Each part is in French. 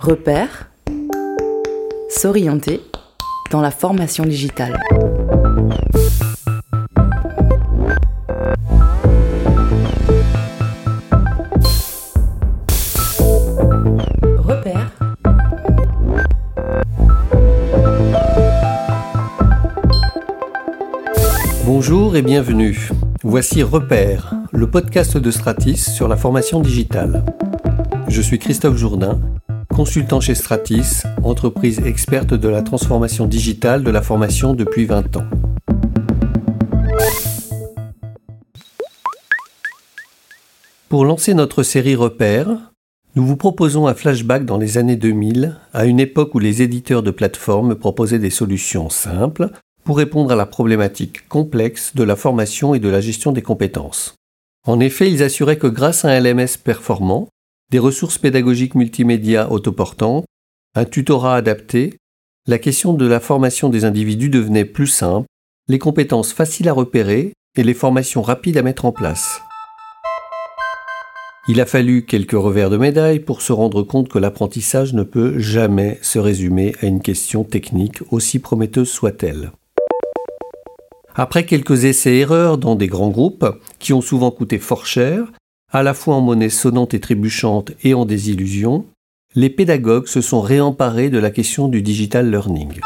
Repère, s'orienter dans la formation digitale. Repère. Bonjour et bienvenue. Voici Repère, le podcast de Stratis sur la formation digitale. Je suis Christophe Jourdain, consultant chez Stratis, entreprise experte de la transformation digitale de la formation depuis 20 ans. Pour lancer notre série Repères, nous vous proposons un flashback dans les années 2000, à une époque où les éditeurs de plateformes proposaient des solutions simples pour répondre à la problématique complexe de la formation et de la gestion des compétences. En effet, ils assuraient que grâce à un LMS performant, des ressources pédagogiques multimédia autoportantes, un tutorat adapté, la question de la formation des individus devenait plus simple, les compétences faciles à repérer et les formations rapides à mettre en place. Il a fallu quelques revers de médaille pour se rendre compte que l'apprentissage ne peut jamais se résumer à une question technique aussi prometteuse soit-elle. Après quelques essais-erreurs dans des grands groupes, qui ont souvent coûté fort cher, à la fois en monnaie sonnante et trébuchante et en désillusion, les pédagogues se sont réemparés de la question du digital learning.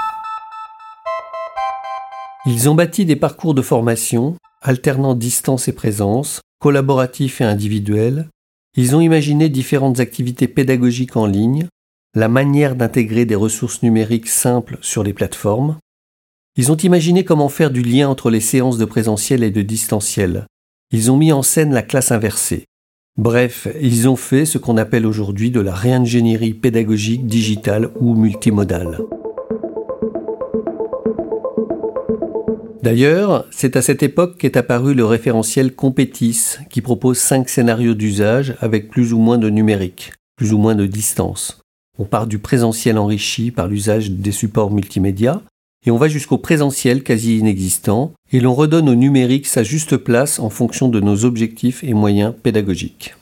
Ils ont bâti des parcours de formation, alternant distance et présence, collaboratifs et individuels. Ils ont imaginé différentes activités pédagogiques en ligne, la manière d'intégrer des ressources numériques simples sur les plateformes. Ils ont imaginé comment faire du lien entre les séances de présentiel et de distanciel. Ils ont mis en scène la classe inversée. Bref, ils ont fait ce qu'on appelle aujourd'hui de la réingénierie pédagogique digitale ou multimodale. D'ailleurs, c'est à cette époque qu'est apparu le référentiel Compétis, qui propose cinq scénarios d'usage avec plus ou moins de numérique, plus ou moins de distance. On part du présentiel enrichi par l'usage des supports multimédia, et on va jusqu'au présentiel quasi inexistant, et l'on redonne au numérique sa juste place en fonction de nos objectifs et moyens pédagogiques.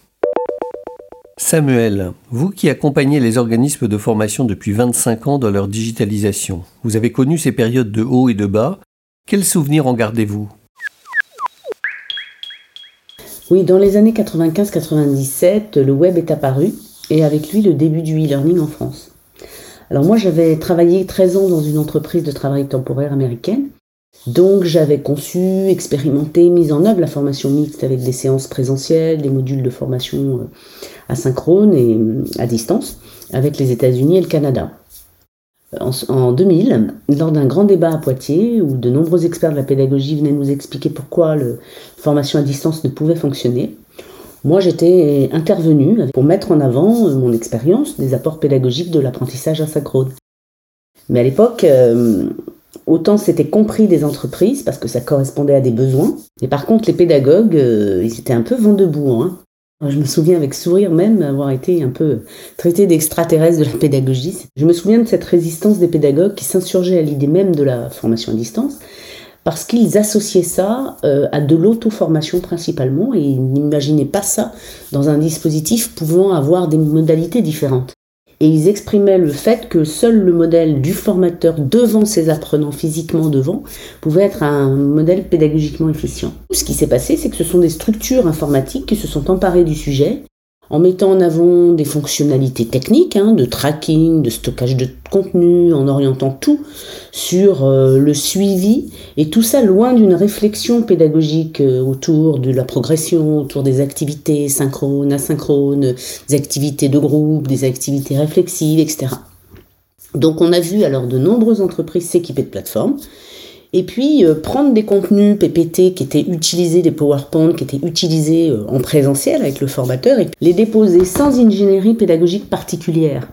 Samuel, vous qui accompagnez les organismes de formation depuis 25 ans dans leur digitalisation, vous avez connu ces périodes de haut et de bas, quels souvenirs en gardez-vous? Oui, dans les années 95-97, le web est apparu, et avec lui le début du e-learning en France. Alors moi, j'avais travaillé 13 ans dans une entreprise de travail temporaire américaine. Donc j'avais conçu, expérimenté, mis en œuvre la formation mixte avec des séances présentielles, des modules de formation euh, asynchrone et euh, à distance avec les États-Unis et le Canada. En 2000, lors d'un grand débat à Poitiers, où de nombreux experts de la pédagogie venaient nous expliquer pourquoi la formation à distance ne pouvait fonctionner, moi, j'étais intervenue pour mettre en avant euh, mon expérience des apports pédagogiques de l'apprentissage asynchrone. Mais à l'époque, euh, autant c'était compris des entreprises parce que ça correspondait à des besoins, et par contre, les pédagogues, euh, ils étaient un peu vent debout. Hein. Je me souviens avec sourire même avoir été un peu traité d'extraterrestre de la pédagogie. Je me souviens de cette résistance des pédagogues qui s'insurgeaient à l'idée même de la formation à distance parce qu'ils associaient ça euh, à de l'auto-formation principalement et ils n'imaginaient pas ça dans un dispositif pouvant avoir des modalités différentes. Et ils exprimaient le fait que seul le modèle du formateur devant ses apprenants physiquement devant pouvait être un modèle pédagogiquement efficient. Ce qui s'est passé, c'est que ce sont des structures informatiques qui se sont emparées du sujet en mettant en avant des fonctionnalités techniques, hein, de tracking, de stockage de contenu, en orientant tout sur euh, le suivi, et tout ça loin d'une réflexion pédagogique euh, autour de la progression, autour des activités synchrones, asynchrones, des activités de groupe, des activités réflexives, etc. Donc on a vu alors de nombreuses entreprises s'équiper de plateformes et puis euh, prendre des contenus PPT qui étaient utilisés, des PowerPoint qui étaient utilisés euh, en présentiel avec le formateur, et les déposer sans ingénierie pédagogique particulière.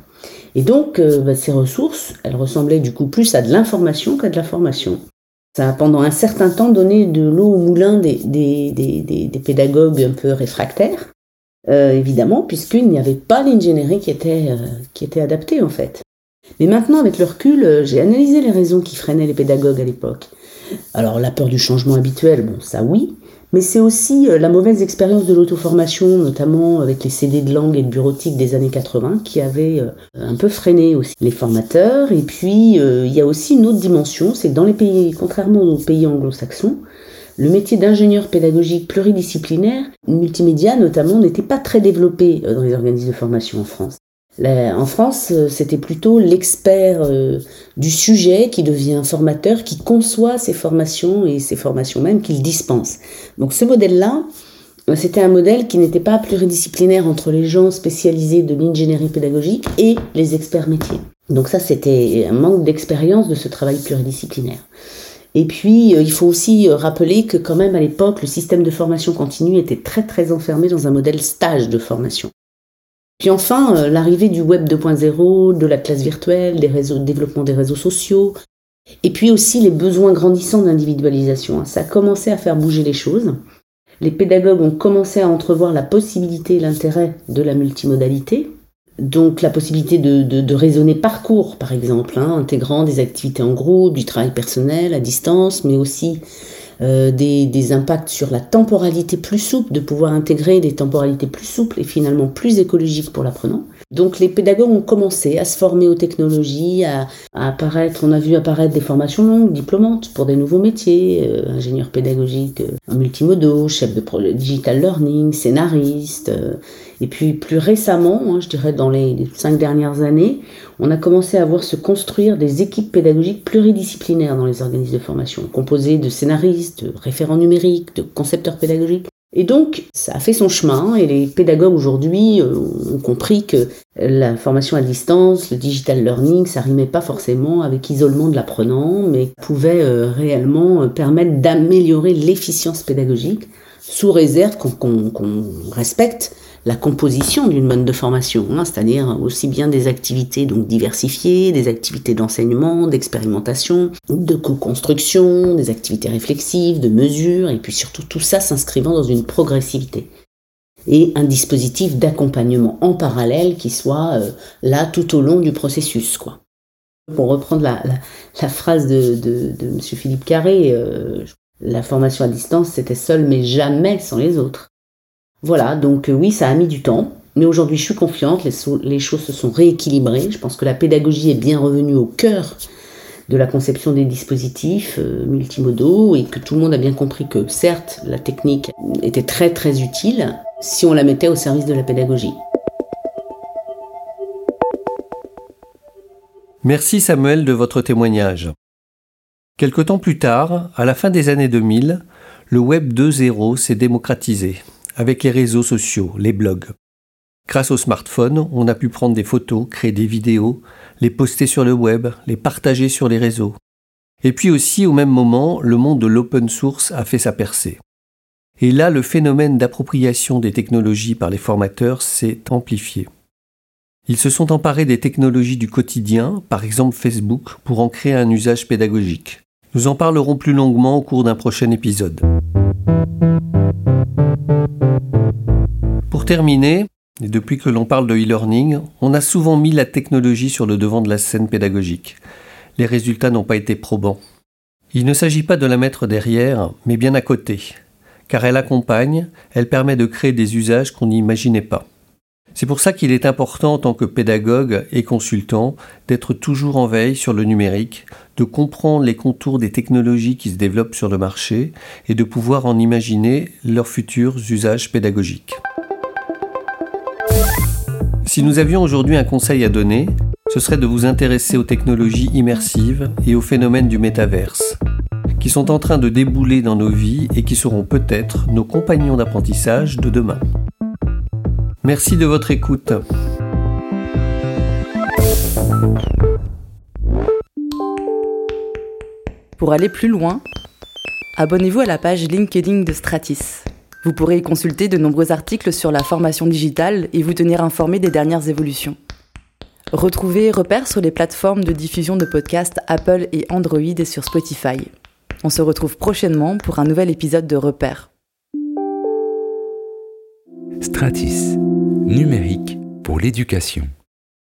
Et donc, euh, bah, ces ressources, elles ressemblaient du coup plus à de l'information qu'à de la formation. Ça a pendant un certain temps donné de l'eau au moulin des, des, des, des, pédagogues un peu réfractaires, évidemment, puisqu'il n'y avait pas l'ingénierie qui était, qui était adaptée en fait. Mais maintenant, avec le recul, euh, j'ai analysé les raisons qui freinaient les pédagogues à l'époque. Alors, la peur du changement habituel, bon, ça oui, mais c'est aussi euh, la mauvaise expérience de l'auto-formation, notamment avec les CD de langue et de bureautique des années 80, qui avait euh, un peu freiné aussi les formateurs. Et puis, il y a aussi une autre dimension, c'est que dans les pays, contrairement aux pays anglo-saxons, le métier d'ingénieur pédagogique pluridisciplinaire, multimédia notamment, n'était pas très développé dans les organismes de formation en France en France, euh, c'était plutôt l'expert euh, du sujet qui devient formateur, qui conçoit ses formations et ses formations même qu'il dispense. Donc ce modèle-là, euh, c'était un modèle qui n'était pas pluridisciplinaire entre les gens spécialisés de l'ingénierie pédagogique et les experts métiers. Donc ça, c'était un manque d'expérience de ce travail pluridisciplinaire. Et puis, il faut aussi rappeler que quand même à l'époque, le système de formation continue était très très enfermé dans un modèle stage de formation. Puis enfin, euh, l'arrivée du web 2.0, de la classe virtuelle, des réseaux, développement des réseaux sociaux, et puis aussi les besoins grandissants d'individualisation. Hein. Ça a commencé à faire bouger les choses. Les pédagogues ont commencé à entrevoir la possibilité et l'intérêt de la multimodalité. Donc la possibilité de, raisonner parcours, par exemple, hein, intégrant des activités en groupe, du travail personnel à distance, mais aussi euh, des, impacts sur la temporalité plus souple, de pouvoir intégrer des temporalités plus souples et finalement plus écologiques pour l'apprenant. Donc les pédagogues ont commencé à se former aux technologies, à, apparaître, on a vu apparaître des formations longues, diplômantes pour des nouveaux métiers, euh, ingénieur pédagogique euh, multimodaux, chef de projet digital learning, scénariste. Et puis plus récemment, hein, je dirais dans les cinq dernières années, on a commencé à voir se construire des équipes pédagogiques pluridisciplinaires dans les organismes de formation, composées de scénaristes, de référents numériques, de concepteurs pédagogiques. Et donc, ça a fait son chemin et les pédagogues aujourd'hui euh, ont compris que la formation à distance, le digital learning, ça rimait pas forcément avec isolement de l'apprenant, mais pouvait euh, réellement euh, permettre d'améliorer l'efficience pédagogique sous réserve qu'on respecte la composition d'une mode de formation, hein, c'est-à-dire aussi bien des activités donc diversifiées, des activités d'enseignement, d'expérimentation, de co-construction, des activités réflexives, de mesure, et puis surtout tout ça s'inscrivant dans une progressivité et un dispositif d'accompagnement en parallèle qui soit euh, là tout au long du processus. Pour reprendre la, phrase de, de, M. Philippe Carré, euh, la formation à distance, c'était seul mais jamais sans les autres. Voilà, donc euh, oui, ça a mis du temps, mais aujourd'hui je suis confiante, les, choses se sont rééquilibrées, je pense que la pédagogie est bien revenue au cœur de la conception des dispositifs euh, multimodaux et que tout le monde a bien compris que certes la technique était très très utile si on la mettait au service de la pédagogie. Merci Samuel de votre témoignage. Quelque temps plus tard, à la fin des années 2000, le Web 2.0 s'est démocratisé avec les réseaux sociaux, les blogs. Grâce au smartphone, on a pu prendre des photos, créer des vidéos, les poster sur le web, les partager sur les réseaux. Et puis aussi, au même moment, le monde de l'open source a fait sa percée. Et là, le phénomène d'appropriation des technologies par les formateurs s'est amplifié. Ils se sont emparés des technologies du quotidien, par exemple Facebook, pour en créer un usage pédagogique. Nous en parlerons plus longuement au cours d'un prochain épisode. Pour terminer, et depuis que l'on parle de e-learning, on a souvent mis la technologie sur le devant de la scène pédagogique. Les résultats n'ont pas été probants. Il ne s'agit pas de la mettre derrière, mais bien à côté, car elle accompagne, elle permet de créer des usages qu'on n'imaginait pas. C'est pour ça qu'il est important en tant que pédagogue et consultant d'être toujours en veille sur le numérique, de comprendre les contours des technologies qui se développent sur le marché et de pouvoir en imaginer leurs futurs usages pédagogiques. Si nous avions aujourd'hui un conseil à donner, ce serait de vous intéresser aux technologies immersives et aux phénomènes du métaverse, qui sont en train de débouler dans nos vies et qui seront peut-être nos compagnons d'apprentissage de demain. Merci de votre écoute. Pour aller plus loin, abonnez-vous à la page LinkedIn de Stratis. Vous pourrez y consulter de nombreux articles sur la formation digitale et vous tenir informé des dernières évolutions. Retrouvez Repères sur les plateformes de diffusion de podcasts Apple et Android et sur Spotify. On se retrouve prochainement pour un nouvel épisode de Repères. Stratis, numérique pour l'éducation.